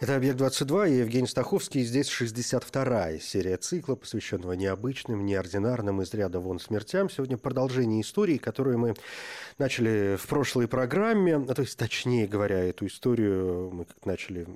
Это «Объект-22» и Евгений Стаховский. Здесь 62-я серия цикла, посвященного необычным, неординарным, из ряда вон смертям. Сегодня продолжение истории, которую мы начали в прошлой программе. А, то есть, точнее говоря, эту историю мы как начали,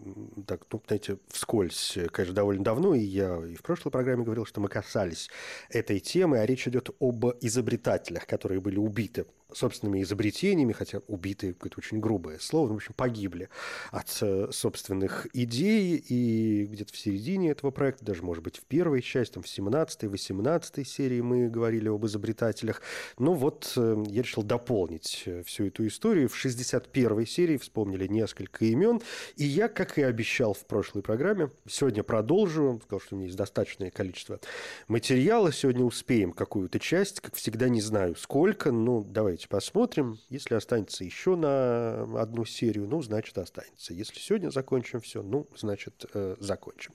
так, ну, знаете, вскользь, конечно, довольно давно. И я и в прошлой программе говорил, что мы касались этой темы. А речь идет об изобретателях, которые были убиты собственными изобретениями, хотя убитые какое-то очень грубое слово, ну, в общем, погибли от э, собственных идей, и где-то в середине этого проекта, даже, может быть, в первой части, там, в 17-й, 18 серии мы говорили об изобретателях. Но вот э, я решил дополнить э, всю эту историю. В 61 серии вспомнили несколько имен, и я, как и обещал в прошлой программе, сегодня продолжу, сказал, что у меня есть достаточное количество материала, сегодня успеем какую-то часть, как всегда, не знаю сколько, но давайте Давайте посмотрим. Если останется еще на одну серию, ну, значит, останется. Если сегодня закончим все, ну, значит, э, закончим.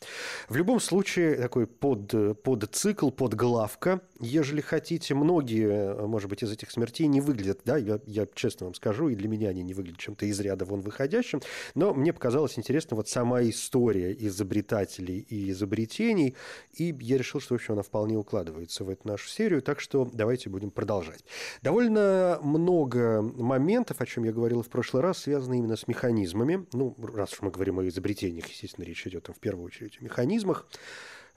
В любом случае, такой под, под цикл, под главка. Ежели хотите, многие, может быть, из этих смертей не выглядят, да, я, я честно вам скажу, и для меня они не выглядят чем-то из ряда вон выходящим, но мне показалось интересно вот сама история изобретателей и изобретений, и я решил, что, в общем, она вполне укладывается в эту нашу серию, так что давайте будем продолжать. Довольно много моментов, о чем я говорил в прошлый раз, связаны именно с механизмами. Ну, раз уж мы говорим о изобретениях, естественно, речь идет там, в первую очередь о механизмах.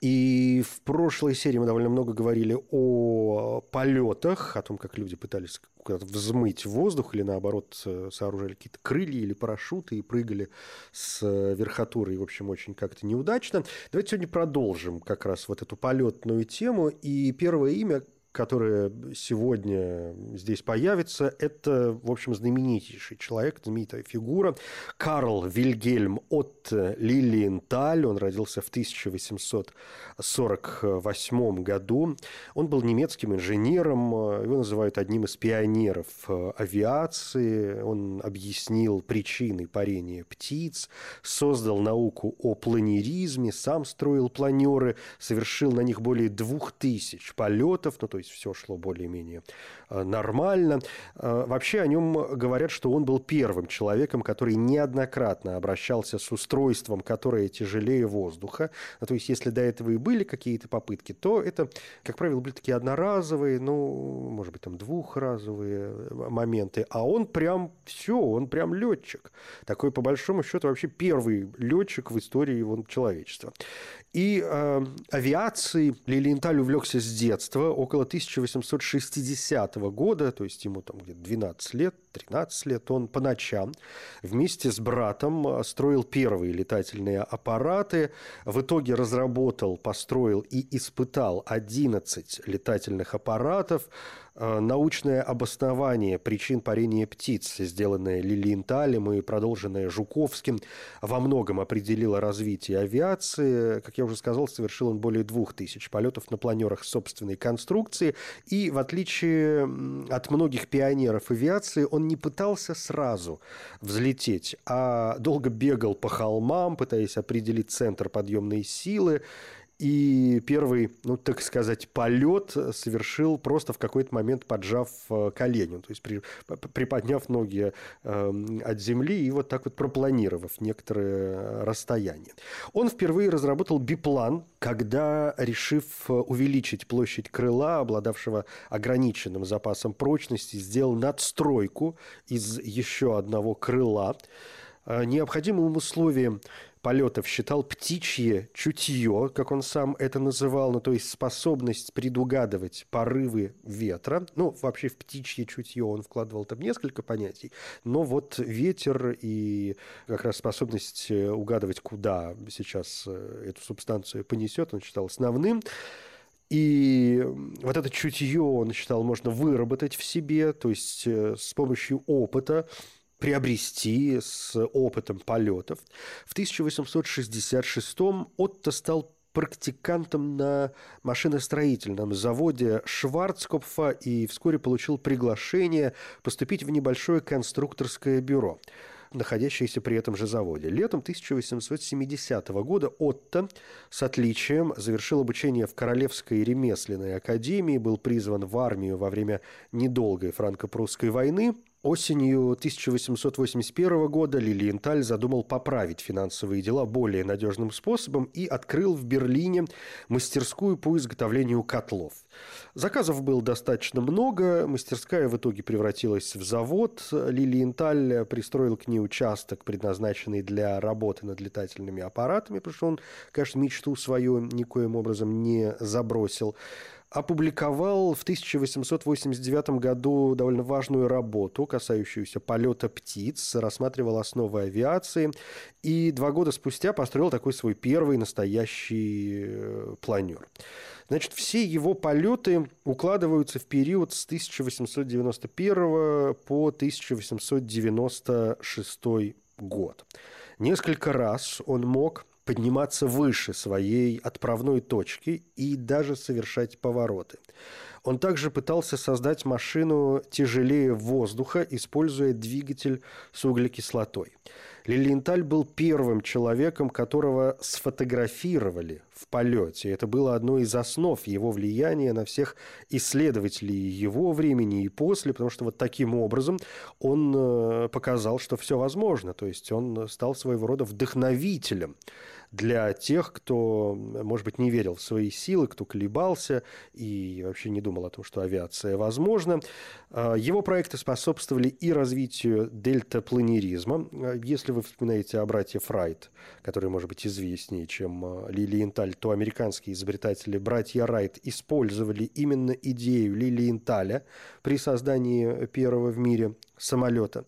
И в прошлой серии мы довольно много говорили о полетах, о том, как люди пытались куда-то взмыть воздух или, наоборот, сооружали какие-то крылья или парашюты и прыгали с верхотуры, и, в общем, очень как-то неудачно. Давайте сегодня продолжим как раз вот эту полетную тему. И первое имя, которая сегодня здесь появится, это, в общем, знаменитейший человек, знаменитая фигура Карл Вильгельм от Лилиенталь. Он родился в 1848 году. Он был немецким инженером, его называют одним из пионеров авиации. Он объяснил причины парения птиц, создал науку о планеризме, сам строил планеры, совершил на них более двух тысяч полетов, ну, то есть все шло более-менее э, нормально. Э, вообще о нем говорят, что он был первым человеком, который неоднократно обращался с устройством, которое тяжелее воздуха. Ну, то есть, если до этого и были какие-то попытки, то это, как правило, были такие одноразовые, ну, может быть, там двухразовые э, моменты. А он прям все, он прям летчик. Такой, по большому счету, вообще первый летчик в истории его человечества. И э, авиацией Лилиенталь увлекся с детства, около 1860 года, то есть ему там где-то 12 лет, 13 лет, он по ночам вместе с братом э, строил первые летательные аппараты, в итоге разработал, построил и испытал 11 летательных аппаратов, научное обоснование причин парения птиц, сделанное Лилиенталем и продолженное Жуковским, во многом определило развитие авиации. Как я уже сказал, совершил он более двух тысяч полетов на планерах собственной конструкции. И в отличие от многих пионеров авиации, он не пытался сразу взлететь, а долго бегал по холмам, пытаясь определить центр подъемной силы и первый, ну, так сказать, полет совершил просто в какой-то момент поджав э, колени, то есть при, приподняв ноги э, от земли и вот так вот пропланировав некоторое расстояние. Он впервые разработал биплан, когда, решив увеличить площадь крыла, обладавшего ограниченным запасом прочности, сделал надстройку из еще одного крыла. Э, необходимым условием полетов считал птичье чутье, как он сам это называл, ну, то есть способность предугадывать порывы ветра. Ну, вообще в птичье чутье он вкладывал там несколько понятий, но вот ветер и как раз способность э, угадывать, куда сейчас э, эту субстанцию понесет, он считал основным. И вот это чутье, он считал, можно выработать в себе, то есть э, с помощью опыта приобрести с опытом полетов. В 1866 Отто стал практикантом на машиностроительном заводе Шварцкопфа и вскоре получил приглашение поступить в небольшое конструкторское бюро находящееся при этом же заводе. Летом 1870 года Отто с отличием завершил обучение в Королевской ремесленной академии, был призван в армию во время недолгой франко-прусской войны – Осенью 1881 года Лилиенталь задумал поправить финансовые дела более надежным способом и открыл в Берлине мастерскую по изготовлению котлов. Заказов было достаточно много, мастерская в итоге превратилась в завод. Лилиенталь пристроил к ней участок, предназначенный для работы над летательными аппаратами, потому что он, конечно, мечту свою никоим образом не забросил опубликовал в 1889 году довольно важную работу, касающуюся полета птиц, рассматривал основы авиации, и два года спустя построил такой свой первый настоящий э, планер. Значит, все его полеты укладываются в период с 1891 по 1896 год. Несколько раз он мог подниматься выше своей отправной точки и даже совершать повороты. Он также пытался создать машину тяжелее воздуха, используя двигатель с углекислотой. Лилиенталь был первым человеком, которого сфотографировали в полете. Это было одной из основ его влияния на всех исследователей его времени и после, потому что вот таким образом он э, показал, что все возможно. То есть он стал своего рода вдохновителем для тех, кто, может быть, не верил в свои силы, кто колебался и вообще не думал о том, что авиация возможна. А, его проекты способствовали и развитию дельтапланеризма. А, если вы вспоминаете о брате Фрайт, который, может быть, известнее, чем а, Лилиенталь, то американские изобретатели братья Райт использовали именно идею Лилиенталя при создании первого в мире самолета.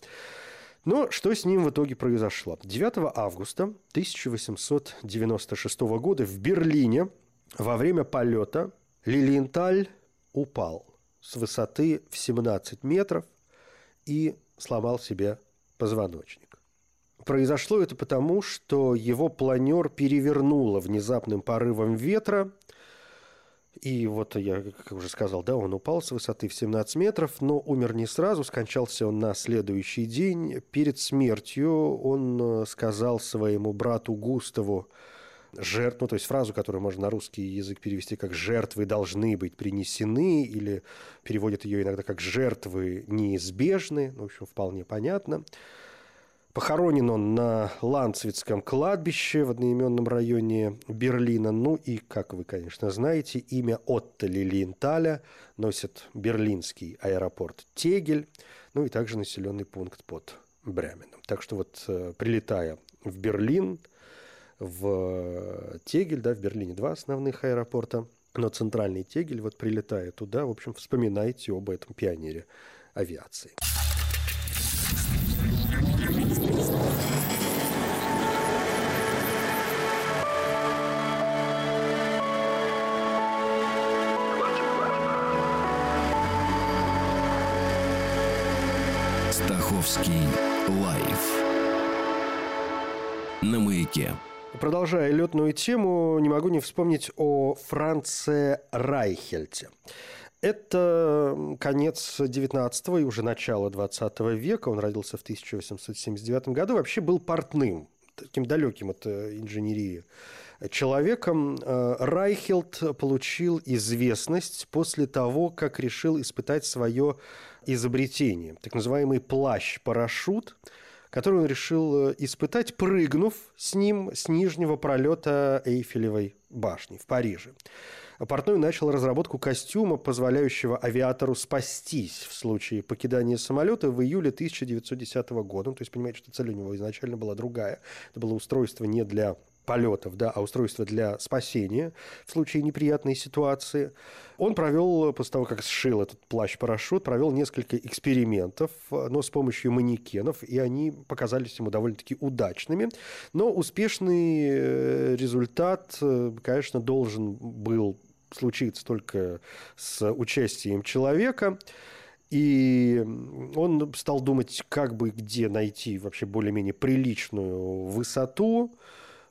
Но что с ним в итоге произошло? 9 августа 1896 года в Берлине во время полета Лилиенталь упал с высоты в 17 метров и сломал себе позвоночник. Произошло это потому, что его планер перевернуло внезапным порывом ветра – и вот я, как уже сказал, да, он упал с высоты в 17 метров, но умер не сразу, скончался он на следующий день. Перед смертью он э, сказал своему брату Густаву, жертв, ну, то есть фразу, которую можно на русский язык перевести как «жертвы должны быть принесены», или переводят ее иногда как «жертвы неизбежны», ну, в общем, вполне понятно. Похоронен он на Ланцвицком кладбище в одноименном районе Берлина. Ну и, как вы, конечно, знаете, имя Отто Лилиенталя носит берлинский аэропорт Тегель, ну и также населенный пункт под Бременом. Так что вот э, прилетая в Берлин, в Тегель, да, в Берлине два основных аэропорта, но центральный Тегель, вот прилетая туда, в общем, вспоминайте об этом пионере авиации. Life на маяке. Продолжая летную тему, не могу не вспомнить о Франце Райхельте. Это конец 19 и уже начало 20 века. Он родился в 1879 году. Вообще был портным, таким далеким от э, инженерии человеком. Э, Райхельт получил известность после того, как решил испытать свое изобретение. Так называемый плащ-парашют, который он решил э, испытать, прыгнув с ним с нижнего пролета Эйфелевой башни в Париже. Портной начал разработку костюма, позволяющего авиатору спастись в случае покидания самолета в июле 1910 года. Ну, то есть, понимаете, что цель у него изначально была другая. Это было устройство не для полетов, да, а устройство для спасения в случае неприятной ситуации. Он провел, после того, как сшил этот плащ-парашют, провел несколько экспериментов, но с помощью манекенов, и они показались ему довольно-таки удачными. Но успешный э, результат, э, конечно, должен был случиться только с участием человека. И он стал думать, как бы где найти вообще более-менее приличную высоту,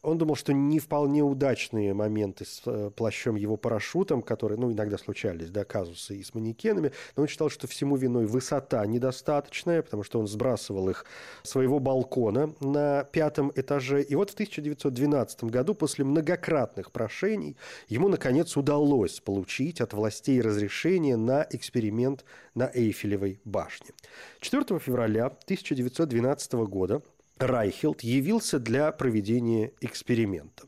Он думал, что не вполне удачные моменты с э, плащом его парашютом, которые, ну, иногда случались, да, казусы и с манекенами, но он считал, что всему виной высота недостаточная, потому что он сбрасывал их своего балкона на пятом этаже. И вот в 1912 году, после многократных прошений, ему, наконец, удалось получить от властей разрешение на эксперимент на Эйфелевой башне. 4 февраля 1912 года Райхелд явился для проведения эксперимента.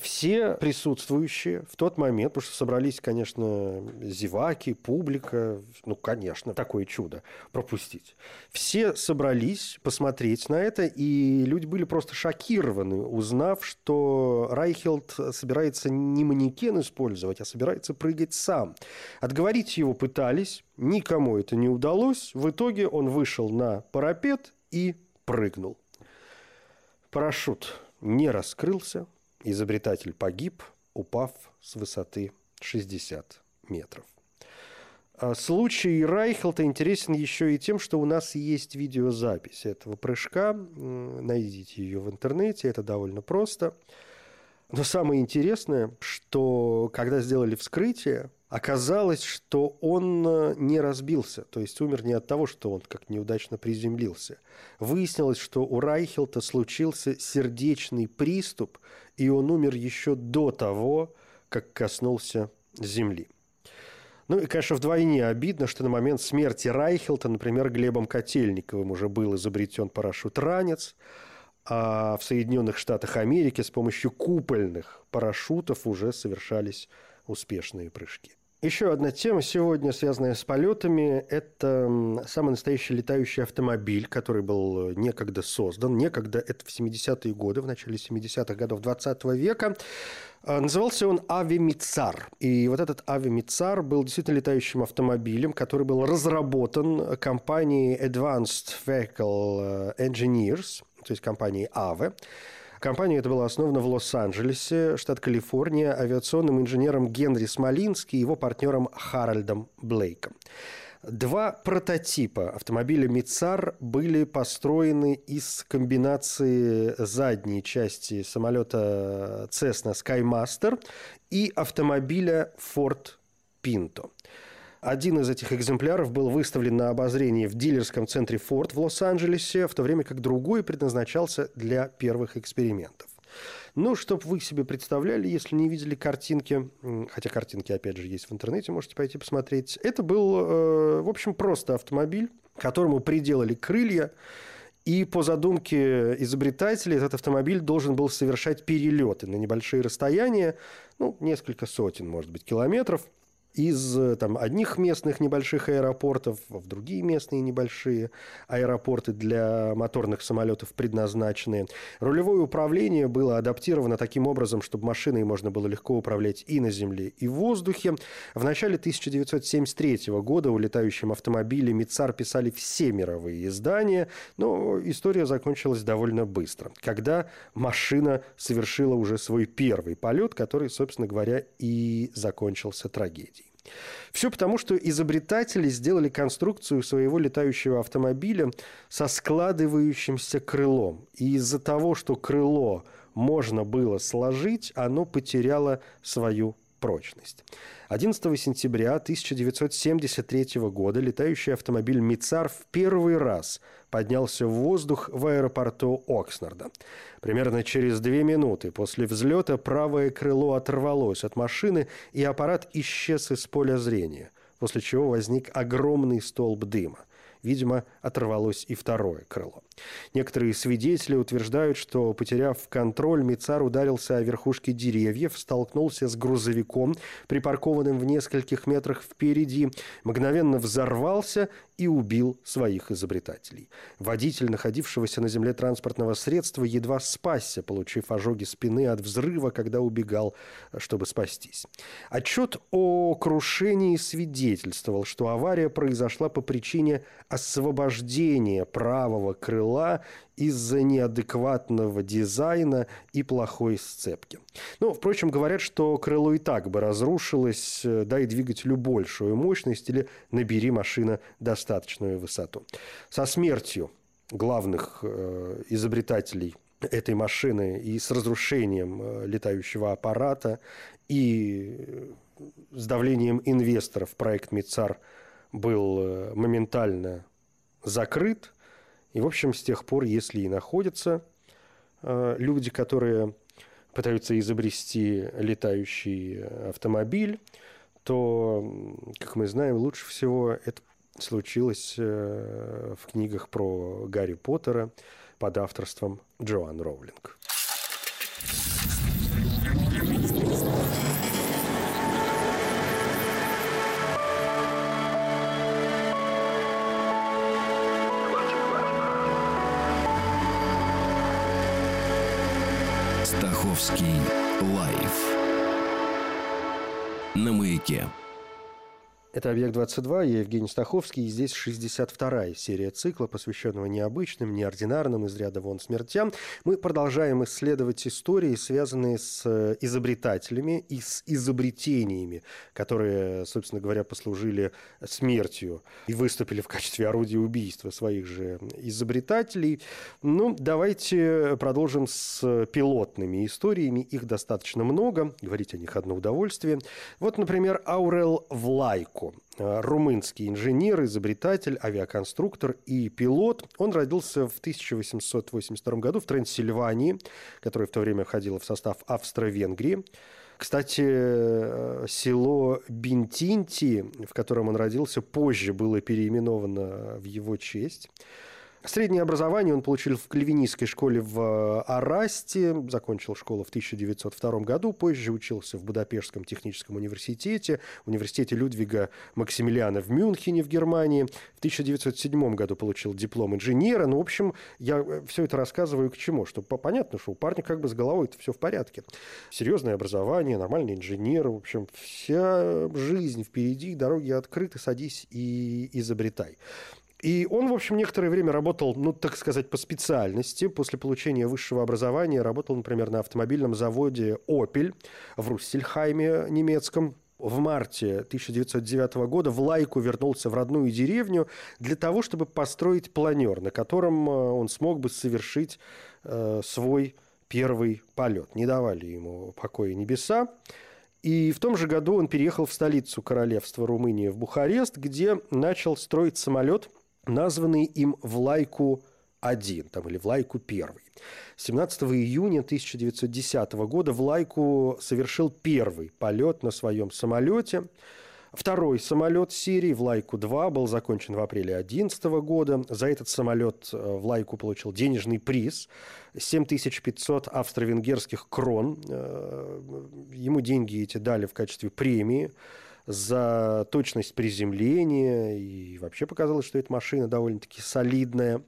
Все присутствующие в тот момент, потому что собрались, конечно, зеваки, публика, ну, конечно, такое чудо пропустить. Все собрались посмотреть на это, и люди были просто шокированы, узнав, что Райхелд собирается не манекен использовать, а собирается прыгать сам. Отговорить его пытались, никому это не удалось. В итоге он вышел на парапет и прыгнул. Парашют не раскрылся, изобретатель погиб, упав с высоты 60 метров. А случай Райхелта интересен еще и тем, что у нас есть видеозапись этого прыжка. Найдите ее в интернете, это довольно просто. Но самое интересное, что когда сделали вскрытие, Оказалось, что он э, не разбился, то есть умер не от того, что он как неудачно приземлился. Выяснилось, что у Райхелта случился сердечный приступ, и он умер еще до того, как коснулся земли. Ну и, конечно, вдвойне обидно, что на момент смерти Райхелта, например, Глебом Котельниковым уже был изобретен парашют-ранец, а в Соединенных Штатах Америки с помощью купольных парашютов уже совершались успешные прыжки. Еще одна тема сегодня, связанная с полетами, это самый настоящий летающий автомобиль, который был некогда создан. Некогда, это в 70-е годы, в начале 70-х годов 20 века. А, назывался он Авимицар. И вот этот Авимицар был действительно летающим автомобилем, который был разработан компанией Advanced Vehicle Engineers, то есть компанией AVE. Компания эта была основана в Лос-Анджелесе, штат Калифорния, авиационным инженером Генри Смолински и его партнером Харальдом Блейком. Два прототипа автомобиля «Мицар» были построены из комбинации задней части самолета Cessna Skymaster и автомобиля Ford Pinto. Один из этих экземпляров был выставлен на обозрение в дилерском центре Ford в Лос-Анджелесе, в то время как другой предназначался для первых экспериментов. Ну, чтобы вы себе представляли, если не видели картинки, хотя картинки, опять же, есть в интернете, можете пойти посмотреть. Это был, э, в общем, просто автомобиль, которому приделали крылья, и по задумке изобретателей этот автомобиль должен был совершать перелеты на небольшие расстояния, ну, несколько сотен, может быть, километров – из э, там, одних местных небольших аэропортов в другие местные небольшие аэропорты для моторных самолетов предназначенные. Рулевое управление было адаптировано таким образом, чтобы машиной можно было легко управлять и на земле, и в воздухе. В начале 1973 года у летающем автомобиле Мицар писали все мировые издания, но история закончилась довольно быстро, когда машина совершила уже свой первый полет, который, собственно говоря, и закончился трагедией. Все потому, что изобретатели сделали конструкцию своего летающего автомобиля со складывающимся крылом. И из-за того, что крыло можно было сложить, оно потеряло свою прочность. 11 сентября 1973 года летающий автомобиль «Мицар» в первый раз поднялся в воздух в аэропорту Окснарда. Примерно через две минуты после взлета правое крыло оторвалось от машины, и аппарат исчез из поля зрения, после чего возник огромный столб дыма. Видимо, оторвалось и второе крыло. Некоторые свидетели утверждают, что, потеряв контроль, Мицар ударился о верхушки деревьев, столкнулся с грузовиком, припаркованным в нескольких метрах впереди, мгновенно взорвался и убил своих изобретателей. Водитель, находившегося на земле транспортного средства, едва спасся, получив ожоги спины от взрыва, когда убегал, чтобы спастись. Отчет о крушении свидетельствовал, что авария произошла по причине освобождения правого крыла из-за неадекватного дизайна и плохой сцепки. Ну, впрочем, говорят, что крыло и так бы разрушилось, э, дай двигателю большую мощность или набери машина достаточную высоту. Со смертью главных э, изобретателей этой машины и с разрушением э, летающего аппарата, и с давлением инвесторов проект «Мицар» был э, моментально закрыт. И, в общем, с тех пор, если и находятся э, люди, которые пытаются изобрести летающий автомобиль, то, как мы знаем, лучше всего это случилось э, в книгах про Гарри Поттера под авторством Джоан Роулинг. Стаховский лайф на маяке. Это «Объект-22», я Евгений Стаховский, и здесь 62-я серия цикла, посвященного необычным, неординарным, из ряда вон смертям. Мы продолжаем исследовать истории, связанные с э, изобретателями и с изобретениями, которые, собственно говоря, послужили смертью и выступили в качестве орудия убийства своих же изобретателей. Ну, давайте продолжим с пилотными историями. Их достаточно много, говорить о них одно удовольствие. Вот, например, Аурел Влайко Э, румынский инженер, изобретатель, авиаконструктор и пилот. Он родился в 1882 году в Трансильвании, которая в то время входила в состав Австро-Венгрии. Кстати, э, село Бинтинти, в котором он родился, позже было переименовано в его честь. Среднее образование он получил в кальвинистской школе в э, Арасте, закончил школу в 1902 году, позже учился в Будапештском техническом университете, университете Людвига Максимилиана в Мюнхене в Германии. В 1907 году получил диплом инженера. Ну, в общем, я э, все это рассказываю к чему? Чтобы понятно, что у парня как бы с головой все в порядке. Серьезное образование, нормальный инженер, в общем, вся жизнь впереди, дороги открыты, садись и изобретай. И он, в общем, некоторое время работал, ну, так сказать, по специальности. После получения высшего образования работал, например, на автомобильном заводе «Опель» в Руссельхайме немецком. В марте 1909 года в Лайку вернулся в родную деревню для того, чтобы построить планер, на котором э, он смог бы совершить э, свой первый полет. Не давали ему покоя небеса. И в том же году он переехал в столицу королевства Румынии, в Бухарест, где начал строить самолет – названный им Влайку-1 там, или Влайку-1. 17 июня 1910 года Влайку совершил первый полет на своем самолете. Второй самолет серии Влайку-2 был закончен в апреле 2011 года. За этот самолет э, Влайку получил денежный приз 7500 австро-венгерских крон. Э, ему деньги эти дали в качестве премии за точность приземления, и вообще показалось, что эта машина довольно-таки солидная.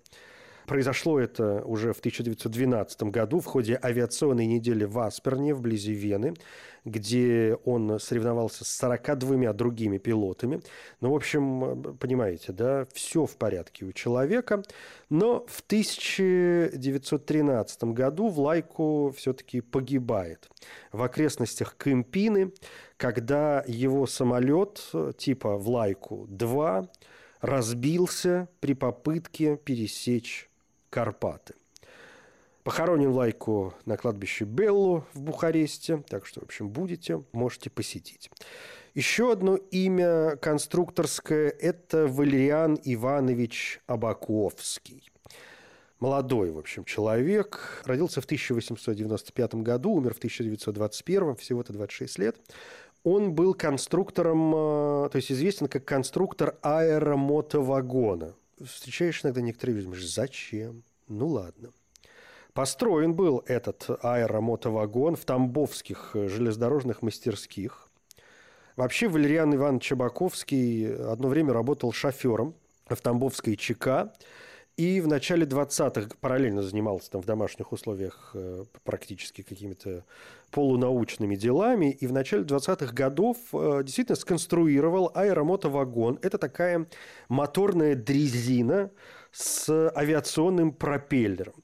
Произошло это уже в 1912 году в ходе авиационной недели в Асперне, вблизи Вены, где он соревновался с 42 другими пилотами. Ну, в общем, понимаете, да, все в порядке у человека. Но в 1913 году Влайку все-таки погибает в окрестностях Кемпины, когда его самолет типа Влайку-2 разбился при попытке пересечь Карпаты. Похоронен Лайку на кладбище Беллу в Бухаресте, так что, в общем, будете, можете посетить. Еще одно имя конструкторское – это Валериан Иванович Абаковский. Молодой, в общем, человек. Родился в 1895 году, умер в 1921, всего-то 26 лет. Он был конструктором, э, то есть известен как конструктор аэромотовагона встречаешь иногда некоторые люди, думаешь, зачем? Ну ладно. Построен был этот аэромотовагон в Тамбовских э, железнодорожных мастерских. Вообще Валериан Иванович Чебаковский одно время работал шофером в Тамбовской ЧК. И в начале 20-х параллельно занимался там в домашних условиях э, практически какими-то полунаучными делами. И в начале 20-х годов э, действительно сконструировал аэромотовагон. Это такая моторная дрезина с авиационным пропеллером.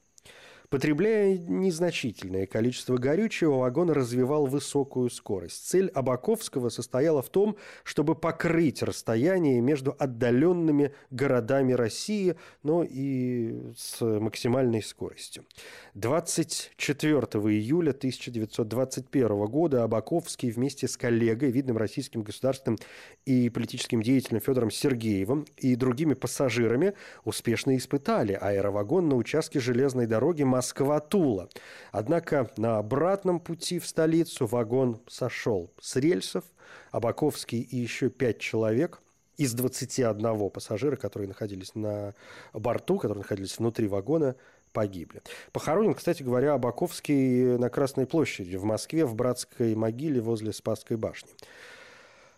Потребляя незначительное количество горючего, вагон развивал высокую скорость. Цель Абаковского состояла в том, чтобы покрыть расстояние между отдаленными городами России, но и с максимальной скоростью. 24 июля 1921 года Абаковский вместе с коллегой, видным российским государственным и политическим деятелем Федором Сергеевым и другими пассажирами успешно испытали аэровагон на участке железной дороги Москва-Тула. Однако на обратном пути в столицу вагон сошел с рельсов. Абаковский и еще пять человек из 21 пассажира, которые находились на борту, которые находились внутри вагона, погибли. Похоронен, кстати говоря, Абаковский на Красной площади в Москве в братской могиле возле Спасской башни.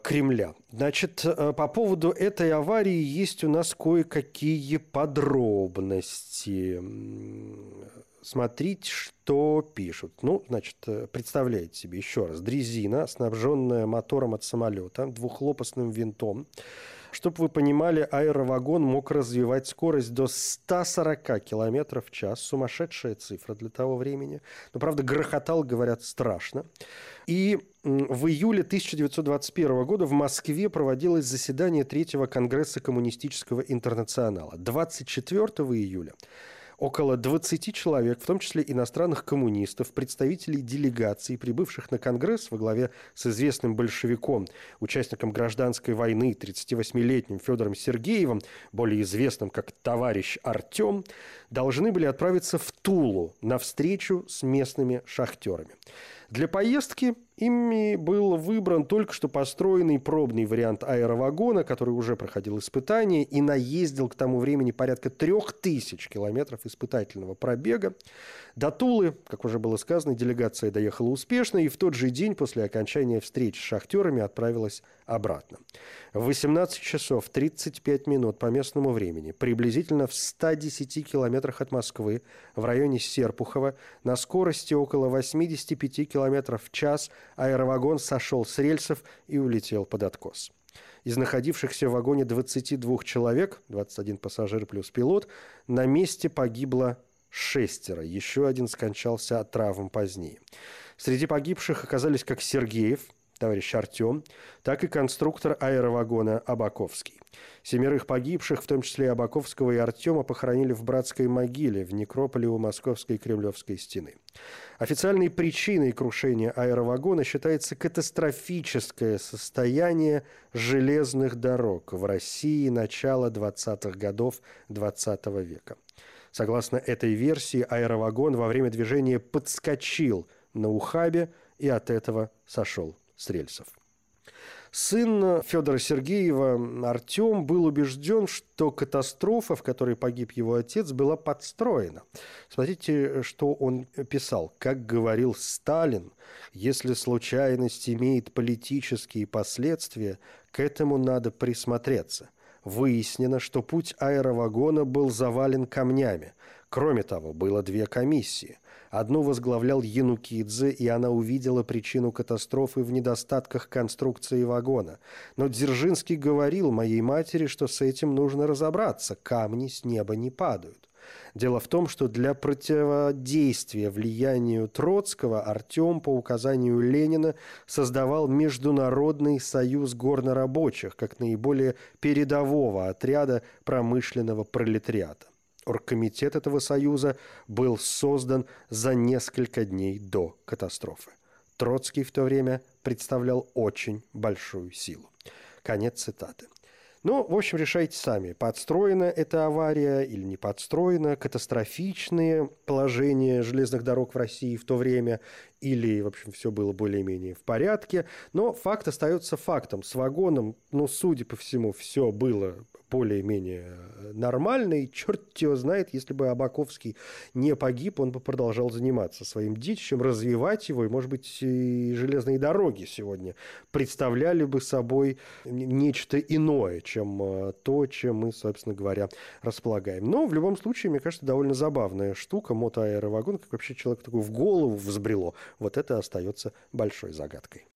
Кремля. Значит, э, по поводу этой аварии есть у нас кое-какие подробности. Смотрите, что пишут. Ну, значит, э, представляете себе еще раз. Дрезина, снабженная мотором от самолета, двухлопастным винтом, чтобы вы понимали, аэровагон мог развивать скорость до 140 км в час. Сумасшедшая цифра для того времени. Но, правда, грохотал, говорят, страшно. И в июле 1921 года в Москве проводилось заседание Третьего Конгресса Коммунистического интернационала. 24 июля около 20 человек, в том числе иностранных коммунистов, представителей делегаций, прибывших на Конгресс во главе с известным большевиком, участником гражданской войны, 38-летним Федором Сергеевым, более известным как товарищ Артем, должны были отправиться в Тулу на встречу с местными шахтерами. Для поездки Ими был выбран только что построенный пробный вариант аэровагона, который уже проходил испытания и наездил к тому времени порядка трех тысяч километров испытательного пробега. До Тулы, как уже было сказано, делегация доехала успешно и в тот же день после окончания встреч с шахтерами отправилась обратно. В 18 часов 35 минут по местному времени, приблизительно в 110 километрах от Москвы, в районе Серпухова, на скорости около 85 километров в час аэровагон сошел с рельсов и улетел под откос. Из находившихся в вагоне 22 человек, 21 пассажир плюс пилот, на месте погибло шестеро. Еще один скончался от травм позднее. Среди погибших оказались как Сергеев, товарищ Артем, так и конструктор аэровагона Абаковский. Семерых погибших, в том числе Абаковского и Артема, похоронили в братской могиле в некрополе у Московской Кремлевской стены. Официальной причиной крушения аэровагона считается катастрофическое состояние железных дорог в России начала 20-х годов XX -го века. Согласно этой версии, аэровагон во время движения подскочил на ухабе и от этого сошел с рельсов. Сын Федора Сергеева Артем был убежден, что катастрофа, в которой погиб его отец, была подстроена. Смотрите, что он писал. Как говорил Сталин, если случайность имеет политические последствия, к этому надо присмотреться. Выяснено, что путь аэровагона был завален камнями. Кроме того, было две комиссии. Одну возглавлял Янукидзе, и она увидела причину катастрофы в недостатках конструкции вагона. Но Дзержинский говорил моей матери, что с этим нужно разобраться, камни с неба не падают. Дело в том, что для противодействия влиянию Троцкого Артем по указанию Ленина создавал Международный союз горнорабочих как наиболее передового отряда промышленного пролетариата. Оргкомитет этого союза был создан за несколько дней до катастрофы. Троцкий в то время представлял очень большую силу. Конец цитаты. Ну, в общем, решайте сами, подстроена эта авария или не подстроена, катастрофичные положения железных дорог в России в то время или, в общем, все было более-менее в порядке. Но факт остается фактом. С вагоном, ну, судя по всему, все было более-менее нормальный. Черт его знает, если бы Абаковский не погиб, он бы продолжал заниматься своим детищем, развивать его, и, может быть, и железные дороги сегодня представляли бы собой нечто иное, чем э, то, чем мы, собственно говоря, располагаем. Но в любом случае, мне кажется, довольно забавная штука, мотоаэровагон, как вообще человек такой в голову взбрело. Вот это остается большой загадкой.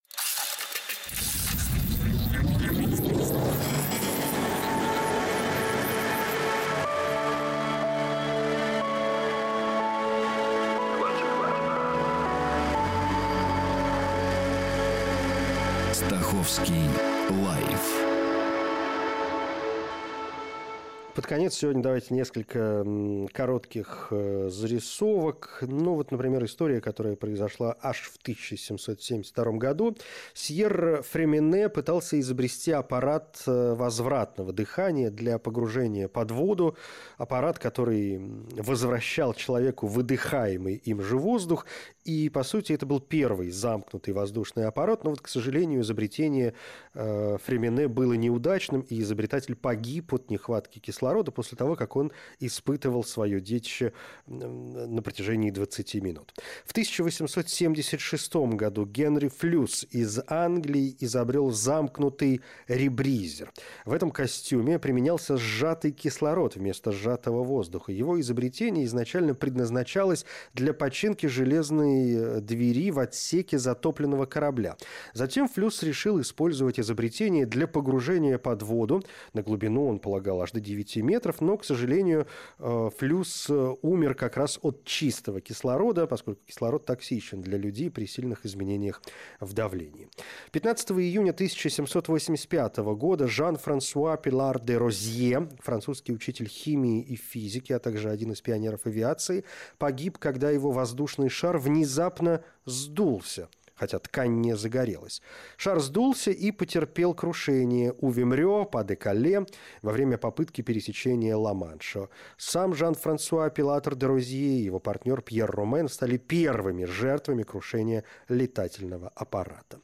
Конец сегодня давайте несколько коротких э, зарисовок. Ну, вот, например, история, которая произошла аж в 1772 году. Сьер Фремене пытался изобрести аппарат э, возвратного дыхания для погружения под воду. Аппарат, который возвращал человеку выдыхаемый им же воздух. И, по сути, это был первый замкнутый воздушный аппарат. Но вот, к сожалению, изобретение э, Фремене было неудачным, и изобретатель погиб от нехватки кислорода кислорода после того, как он испытывал свое детище на протяжении 20 минут. В 1876 году Генри Флюс из Англии изобрел замкнутый ребризер. В этом костюме применялся сжатый кислород вместо сжатого воздуха. Его изобретение изначально предназначалось для починки железной э, двери в отсеке затопленного корабля. Затем Флюс решил использовать изобретение для погружения под воду. На глубину он полагал аж до 9 9 метров, но, к сожалению, э, флюс э, умер как раз от чистого кислорода, поскольку кислород токсичен для людей при сильных изменениях в давлении. 15 июня 1785 года Жан-Франсуа Пилар де Розье, французский учитель химии и физики, а также один из пионеров авиации, погиб, когда его воздушный шар внезапно сдулся – хотя ткань не загорелась. Шар сдулся и потерпел крушение у Вимрё по Декале во время попытки пересечения Ла-Манша. Сам Жан-Франсуа Пилатор де Розье и его партнер Пьер Ромен стали первыми жертвами крушения летательного аппарата.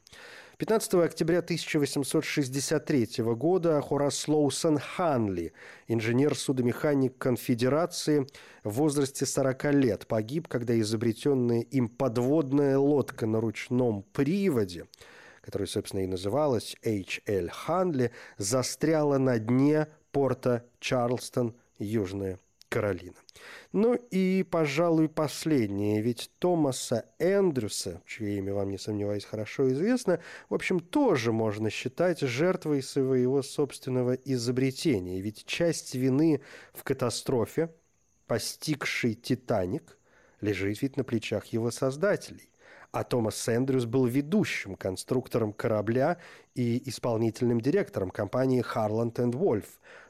15 октября 1863 года Хорас Лоусон Ханли, инженер-судомеханик конфедерации, в возрасте 40 лет погиб, когда изобретенная им подводная лодка на ручном приводе которая, собственно, и называлась H.L. Ханли, застряла на дне порта Чарлстон, Южная Каролина. Ну и, пожалуй, последнее. Ведь Томаса Эндрюса, чье имя вам, не сомневаюсь, хорошо известно, в общем, тоже можно считать жертвой своего собственного изобретения. Ведь часть вины в катастрофе, постигшей «Титаник», лежит ведь на плечах его создателей. А Томас Эндрюс был ведущим конструктором корабля и исполнительным директором компании Harland Wolff,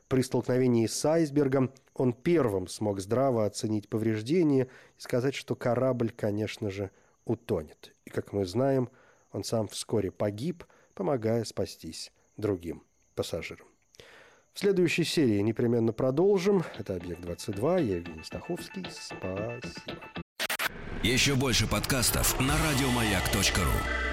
при столкновении с айсбергом он первым смог здраво оценить повреждения и сказать, что корабль, конечно же, утонет. И, как мы знаем, он сам вскоре погиб, помогая спастись другим пассажирам. В следующей серии непременно продолжим. Это «Объект-22». Я Евгений Стаховский. Спасибо. Еще больше подкастов на радиомаяк.ру